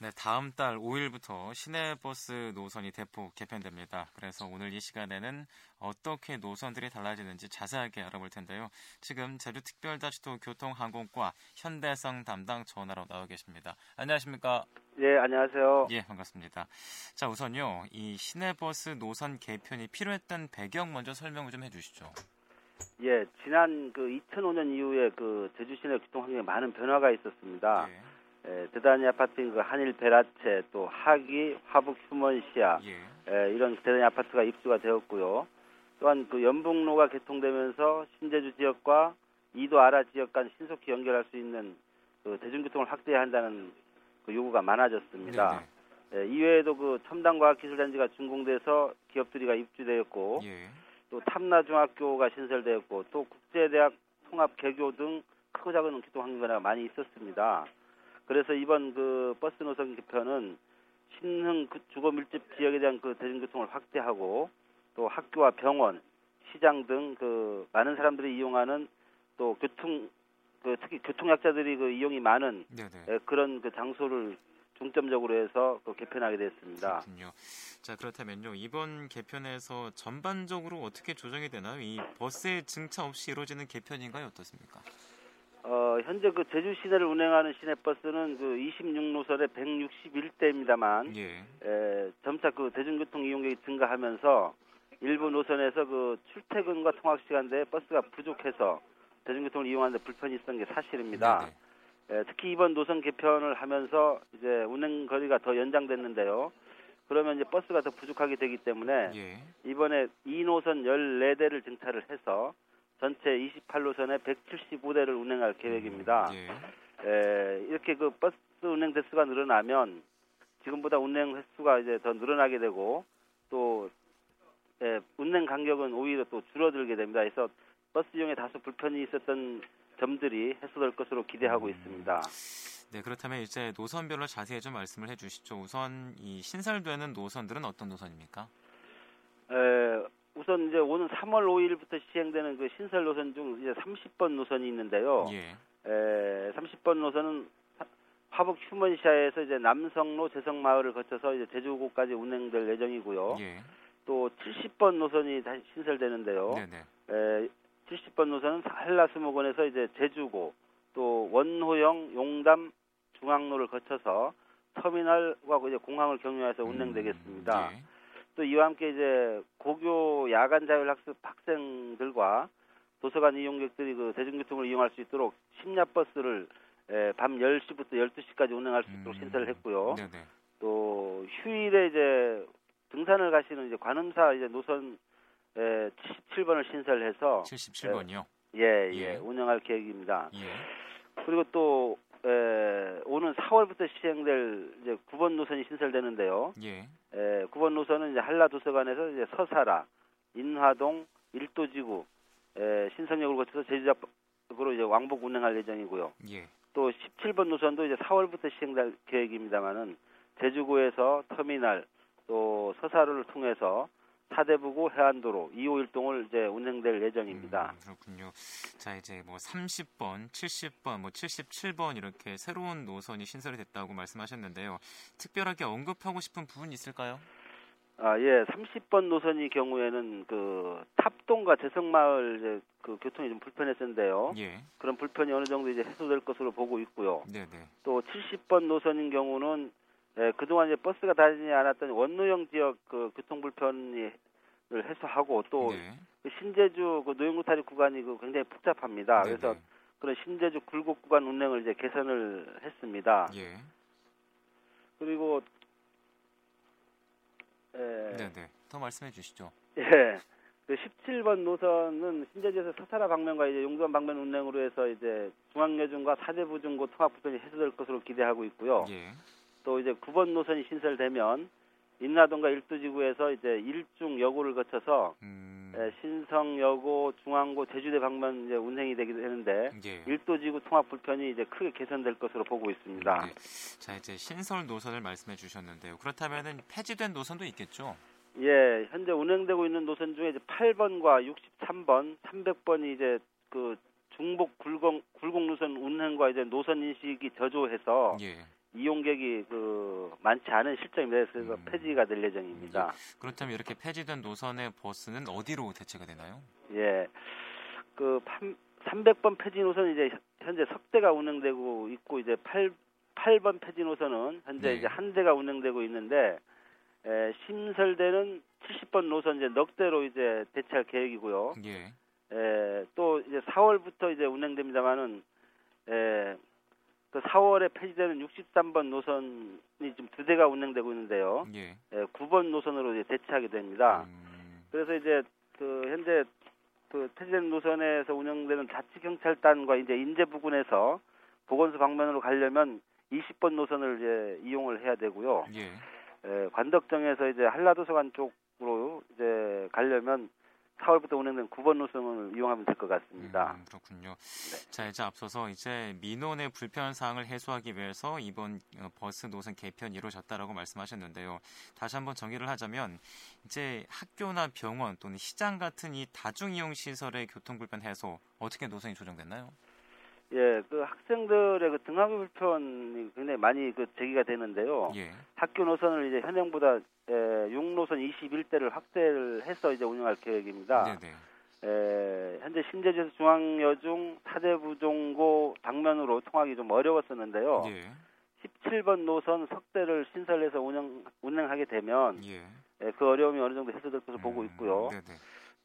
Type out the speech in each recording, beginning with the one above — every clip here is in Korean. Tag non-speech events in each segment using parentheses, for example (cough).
네, 다음 달 5일부터 시내버스 노선이 대폭 개편됩니다. 그래서 오늘 이 시간에는 어떻게 노선들이 달라지는지 자세하게 알아볼 텐데요. 지금 제주특별자치도 교통항공과 현대성 담당 전화로 나와 계십니다. 안녕하십니까? 예, 안녕하세요. 예, 반갑습니다. 자, 우선요, 이 시내버스 노선 개편이 필요했던 배경 먼저 설명을 좀 해주시죠. 예, 지난 그 2005년 이후에 그 제주 시내 교통 환경에 많은 변화가 있었습니다. 예. 에, 대단히 아파트인 그 한일 베라체 또 하기 화북 휴먼시아 예. 에, 이런 대단히 아파트가 입주가 되었고요. 또한 그 연북로가 개통되면서 신제주 지역과 이도 아라 지역 간 신속히 연결할 수 있는 그 대중교통을 확대해야 한다는 그 요구가 많아졌습니다. 에, 이외에도 그 첨단 과학기술단지가 준공돼서 기업들이가 입주되었고 예. 또 탐나중학교가 신설되었고 또 국제대학 통합 개교 등 크고 작은 교통 환경 변화가 많이 있었습니다. 그래서 이번 그 버스 노선 개편은 신흥 그 주거 밀집 지역에 대한 그 대중교통을 확대하고 또 학교와 병원, 시장 등 그 많은 사람들이 이용하는 또 교통 그 특히 교통약자들이 그 이용이 많은 네네. 에, 그런 그 장소를 중점적으로 해서 그 개편하게 됐습니다. 그렇군요. 자 그렇다면요 이번 개편에서 전반적으로 어떻게 조정이 되나요? 이 버스의 증차 없이 이루어지는 개편인가요? 어떻습니까? 어, 현재 그 제주 시내를 운행하는 시내버스는 그 26노선에 161대입니다만 예. 에, 점차 그 대중교통 이용객이 증가하면서 일부 노선에서 그 출퇴근과 통학 시간대에 버스가 부족해서 대중교통을 이용하는데 불편이 있었던 게 사실입니다. 에, 특히 이번 노선 개편을 하면서 이제 운행 거리가 더 연장됐는데요. 그러면 이제 버스가 더 부족하게 되기 때문에 예. 이번에 2노선 14대를 증차를 해서 전체 28노선에 175대를 운행할 계획입니다. 예. 에, 이렇게 그 버스 운행 대수가 늘어나면 지금보다 운행 횟수가 이제 더 늘어나게 되고 또 에, 운행 간격은 오히려 또 줄어들게 됩니다. 그래서 버스 이용에 다소 불편이 있었던 점들이 해소될 것으로 기대하고 음. 있습니다. 네 그렇다면 이제 노선별로 자세히 좀 말씀을 해주시죠. 우선 이 신설되는 노선들은 어떤 노선입니까? 에, 우선 이제 오는 3월 5일부터 시행되는 그 신설 노선 중 이제 30번 노선이 있는데요. 예. 에, 30번 노선은 하- 화북 휴먼시아에서 이제 남성로 재성마을을 거쳐서 이제 제주고까지 운행될 예정이고요. 예. 또 70번 노선이 다시 신설되는데요. 네네. 에, 70번 노선은 한라수목원에서 이제 제주고 또 원호영 용담 중앙로를 거쳐서 터미널과 이제 공항을 경유해서 운행되겠습니다. 음, 예. 또 이와 함께 이제 고교 야간 자율 학습 학생들과 도서관 이용객들이 그 대중교통을 이용할 수 있도록 심야 버스를 에, 밤 10시부터 12시까지 운행할 수 있도록 음, 신설을 했고요. 네네. 또 휴일에 이제 등산을 가시는 이제 관음사 이제 노선 에, 77번을 신설해서 77번이요. 예, 예, 예. 운영할 계획입니다. 예. 그리고 또 에, 오는 4월부터 시행될 이제 9번 노선이 신설되는데요. 예. 에, 9번 노선은 이제 한라도서관에서 이제 서사라, 인화동, 일도지구, 에, 신성역을 거쳐서 제주역으로 이제 왕복 운행할 예정이고요. 예. 또 17번 노선도 이제 4월부터 시행될 계획입니다만은 제주구에서 터미널 또 서사로를 통해서 사대부고 해안도로 2호 1동을 이제 운행될 예정입니다. 음, 그렇군요. 자 이제 뭐 30번, 70번, 뭐 77번 이렇게 새로운 노선이 신설이 됐다고 말씀하셨는데요. 특별하게 언급하고 싶은 부분 있을까요? 아, 예. 30번 노선의 경우에는 그 탑동과 재성마을 이제 그 교통이 좀 불편했었는데요. 예. 그런 불편이 어느 정도 이제 해소될 것으로 보고 있고요. 네네. 또 70번 노선인 경우는 예, 그동안 이제 버스가 다니지 않았던 원노영 지역 그 교통 불편을 해소하고 또 네. 그 신제주 그 노영구타리 구간이 그 굉장히 복잡합니다. 네네. 그래서 그런 신제주 굴곡 구간 운행을 이제 개선을 했습니다. 예. 그리고 예, 네네. 더 말씀해 주시죠. 예. 그 17번 노선은 신제지에서 서사라 방면과 이제 용두암 방면 운행으로 해서 이제 중앙여중과 사대부중고 통합 불편이 해소될 것으로 기대하고 있고요. 예. 또 이제 9번 노선이 신설되면 인라동과 일두지구에서 이제 일중 여고를 거쳐서 음. 에, 신성여고, 중앙고, 제주대 방면 이제 운행이 되게 되는데 예. 일도지구 통합 불편이 이제 크게 개선될 것으로 보고 있습니다. 네. 자 이제 신설 노선을 말씀해 주셨는데요. 그렇다면은 폐지된 노선도 있겠죠? 예, 현재 운행되고 있는 노선 중에 이제 8번과 63번, 300번이 이제 그 중복 굴곡 굴곡 노선 운행과 이제 노선 인식이 저조해서 예. 이용객이 그 많지 않은 실정입니다. 그래서 음. 폐지가 될 예정입니다. 그렇다면 이렇게 폐지된 노선의 버스는 어디로 대체가 되나요? 예. 그 300번 폐지 노선은 이제 현재 석 대가 운행되고 있고 이제 8 8번 폐지 노선은 현재 네. 이제 한 대가 운행되고 있는데 에, 심설대는 70번 노선 이제 넉 대로 이제 대체할 계획이고요. 예. 에, 또 이제 4월부터 이제 운행됩니다만은 에, 그 4월에 폐지되는 63번 노선이 지금 두 대가 운행되고 있는데요. 예. 에, 9번 노선으로 이제 대체하게 됩니다. 음, 그래서 이제 그 현재 그 폐지된 노선에서 운영되는 자치 경찰단과 이제 인제 부근에서 보건소 방면으로 가려면 20번 노선을 이제 이용을 해야 되고요. 예. 에, 관덕정에서 이제 한라도서관 쪽으로 이제 가려면 4월부터 운행된 9번 노선을 이용하면 될 것 같습니다. 음, 그렇군요. 자, 이제 앞서서 이제 민원의 불편 사항을 해소하기 위해서 이번 어, 버스 노선 개편이 이루어졌다라고 말씀하셨는데요. 다시 한번 정의를 하자면 이제 학교나 병원 또는 시장 같은 이 다중 이용 시설의 교통 불편 해소 어떻게 노선이 조정됐나요? 예, 그 학생들의 그 등하교 불편이 굉장히 많이 그 제기가 되는데요. 예. 학교 노선을 이제 현행보다 에, 6노선 21대를 확대를 해서 이제 운영할 계획입니다. 네, 네. 에, 현재 신제주에서 중앙여중, 사대부종고 방면으로 통하기 좀 어려웠었는데요. 예. 17번 노선 석대를 신설해서 운영 운행하게 되면 예. 에, 그 어려움이 어느 정도 해소될 것으로 보고 음, 있고요. 네, 네.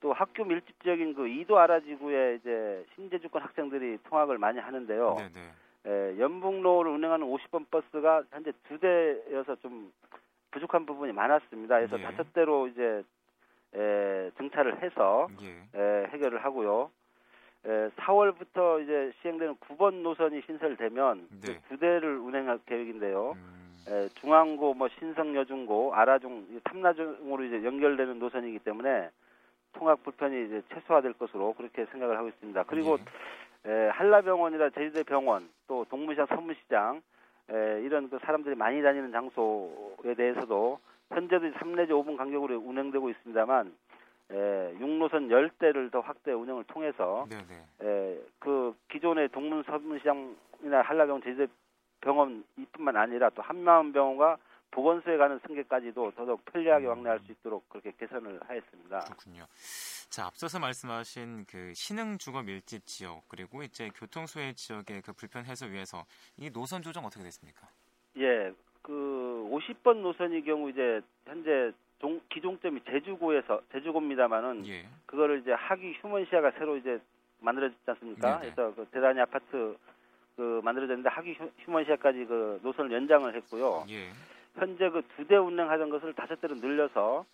또 학교 밀집 지역인 그 이도 아라지구에 이제 신제주권 학생들이 통학을 많이 하는데요. 네, 네. 에, 연북로를 운행하는 50번 버스가 현재 두 대여서 좀 부족한 부분이 많았습니다. 그래서 예. 다섯 대로 이제 에, 증차를 해서 예. 에, 해결을 하고요. 에, 4월부터 이제 시행되는 9번 노선이 신설되면 네. 그두 대를 운행할 계획인데요. 음, 에, 중앙고, 뭐 신성여중고, 아라중, 이 탐라중으로 이제 연결되는 노선이기 때문에 통학 불편이 이제 최소화될 것으로 그렇게 생각을 하고 있습니다. 그리고 예. 에, 한라병원이나 제주대 병원, 또 동문시장, 서문시장 에, 이런 그 사람들이 많이 다니는 장소에 대해서도 현재도 3 내지 5분 간격으로 운행되고 있습니다만 에, 6노선 10대를 더 확대 운영을 통해서 네, 네. 에, 그 기존의 동문 서문시장이나 한라병원 제주대 병원 이뿐만 아니라 또 한마음병원과 보건소에 가는 승객까지도 더더욱 편리하게 음. 왕래할 수 있도록 그렇게 개선을 하였습니다. 그렇군요. 자, 앞서서 말씀하신 그 신흥 주거 밀집 지역 그리고 이제 교통수혜 지역의 그 불편 해소 위해서 이 노선 조정 어떻게 됐습니까? 예, 그 50번 노선의 경우 이제 현재 종, 기종점이 제주고에서 제주고입니다만은 예. 그거를 이제 하기 휴먼시아가 새로 이제 만들어졌지 않습니까? 네네. 그래서 그 대단히 아파트 그 만들어졌는데 하기 휴- 휴먼시아까지 그 노선을 연장을 했고요. 예. 현재 그 두 대 운행하던 것을 다섯 대로 늘려서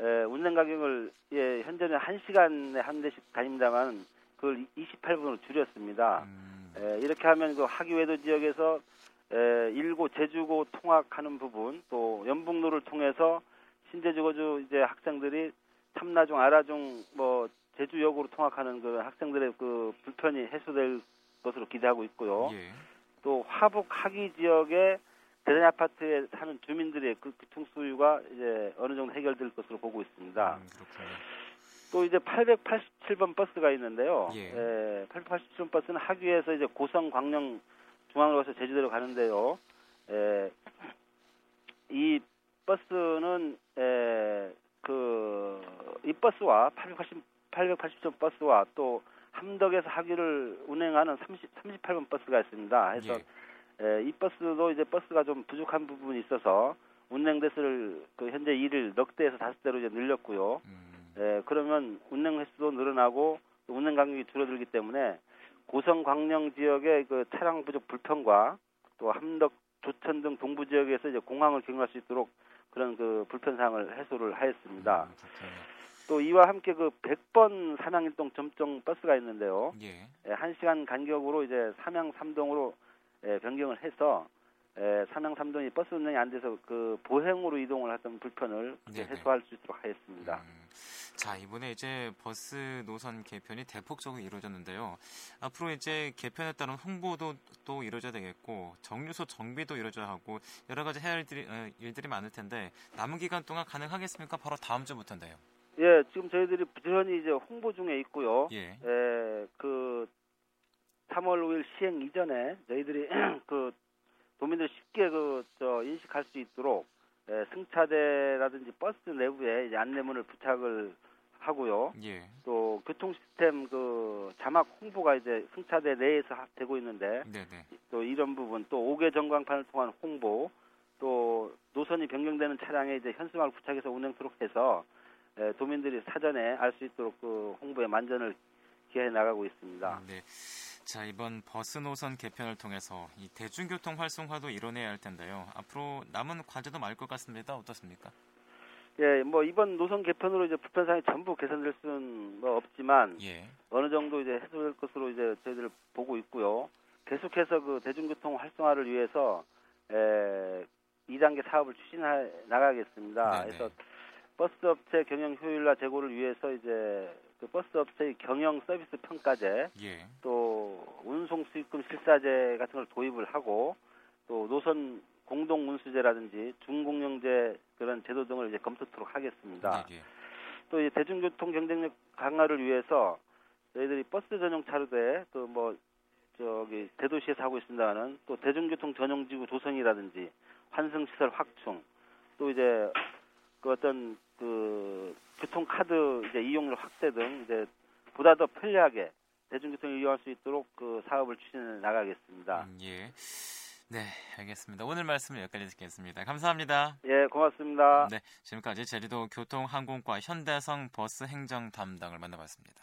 에, 운행 가격을 예, 현재는 한 시간에 한 대씩 다닙니다만 그걸 28분으로 줄였습니다. 음, 에, 이렇게 하면 그 하기 외도 지역에서 에, 일고 제주고 통학하는 부분 또 연북로를 통해서 신제주거주 이제 학생들이 탐나중 아라중 뭐 제주역으로 통학하는 그 학생들의 그 불편이 해소될 것으로 기대하고 있고요. 예. 또 화북 하기 지역의 대단히 아파트에 사는 주민들의 그 교통 수요가 이제 어느 정도 해결될 것으로 보고 있습니다. 음, 그렇군요. 또 이제 887번 버스가 있는데요. 예. 887번 버스는 하기에서 이제 고성 광명 중앙으로 가서 제주도로 가는데요. 에, 이 버스는 에, 그, 이 버스와 880, 880번 버스와 또 함덕에서 하기를 운행하는 30, 38번 버스가 있습니다. 해서 예. 에, 이 버스도 이제 버스가 좀 부족한 부분이 있어서 운행 대수를 그 현재 1일 넉 대에서 다섯 대로 이제 늘렸고요. 음, 예, 그러면 운행 횟수도 늘어나고 또 운행 간격이 줄어들기 때문에 고성 광명 지역의 그 차량 부족 불편과 또 함덕 조천 등 동부 지역에서 이제 공항을 경유할 수 있도록 그런 그 불편 사항을 해소를 하였습니다. 음. 또 이와 함께 그 100번 삼양일동 점정 버스가 있는데요. 예. 예, 1시간 간격으로 이제 삼양 삼동으로 예, 변경을 해서 예, 삼양 삼동이 버스 운행이 안 돼서 그 보행으로 이동을 하던 불편을. 해소할 수 있도록 하였습니다. 음, 자, 이번에 이제 버스 노선 개편이 대폭적으로 이루어졌는데요. 앞으로 이제 개편에 따른 홍보도 또 이루어져야 되겠고, 정류소 정비도 이루어져야 하고, 여러 가지 해야 할 일들이, 어, 일들이 많을 텐데, 남은 기간 동안 가능하겠습니까? 바로 다음 주부터인데요. 예, 지금 저희들이 부지런히 이제 홍보 중에 있고요. 예. 예, 그 3월 5일 시행 이전에 저희들이 (clears throat) 그 도민들이 쉽게 그 저 인식할 수 있도록 예, 승차대라든지 버스 내부에 이제 안내문을 부착을 하고요. 예. 또 교통 시스템 그 자막 홍보가 이제 승차대 내에서 하- 되고 있는데 네네. 또 이런 부분 또 5개 전광판을 통한 홍보 또 노선이 변경되는 차량에 이제 현수막을 부착해서 운행토록 해서 에, 도민들이 사전에 알 수 있도록 그 홍보에 만전을 기해 나가고 있습니다. 네. 자, 이번 버스 노선 개편을 통해서 이 대중교통 활성화도 이뤄내야 할 텐데요. 앞으로 남은 과제도 많을 것 같습니다. 어떻습니까? 예, 뭐 이번 노선 개편으로 이제 불편 사항이 전부 개선될 수는 뭐 없지만 예. 어느 정도 이제 해소될 것으로 이제 저희들 보고 있고요. 계속해서 그 대중교통 활성화를 위해서 에, 2단계 사업을 추진해 나가겠습니다. 네네. 그래서 버스 업체 경영 효율화 제고를 위해서 이제 그 버스 업체의 경영 서비스 평가제 예. 또 운송 수익금 실사제 같은 걸 도입을 하고 또 노선 공동 운수제라든지 준공영제 그런 제도 등을 이제 검토토록 하겠습니다. 예. 예. 또이 대중교통 경쟁력 강화를 위해서 저희들이 버스 전용 차로제 또 뭐 저기 대도시에서 하고 있습니다는 또 대중교통 전용 지구 조성이라든지 환승 시설 확충 또 이제 그 어떤 그 교통 카드 이제 이용률 확대 등 이제 보다 더 편리하게 대중교통을 이용할 수 있도록 그 사업을 추진해 나가겠습니다. 음, 예. 네, 알겠습니다. 오늘 말씀을 여기까지 듣겠습니다. 감사합니다. 예, 고맙습니다. 네, 지금까지 제주도 교통항공과 현대성 버스 행정 담당을 만나봤습니다.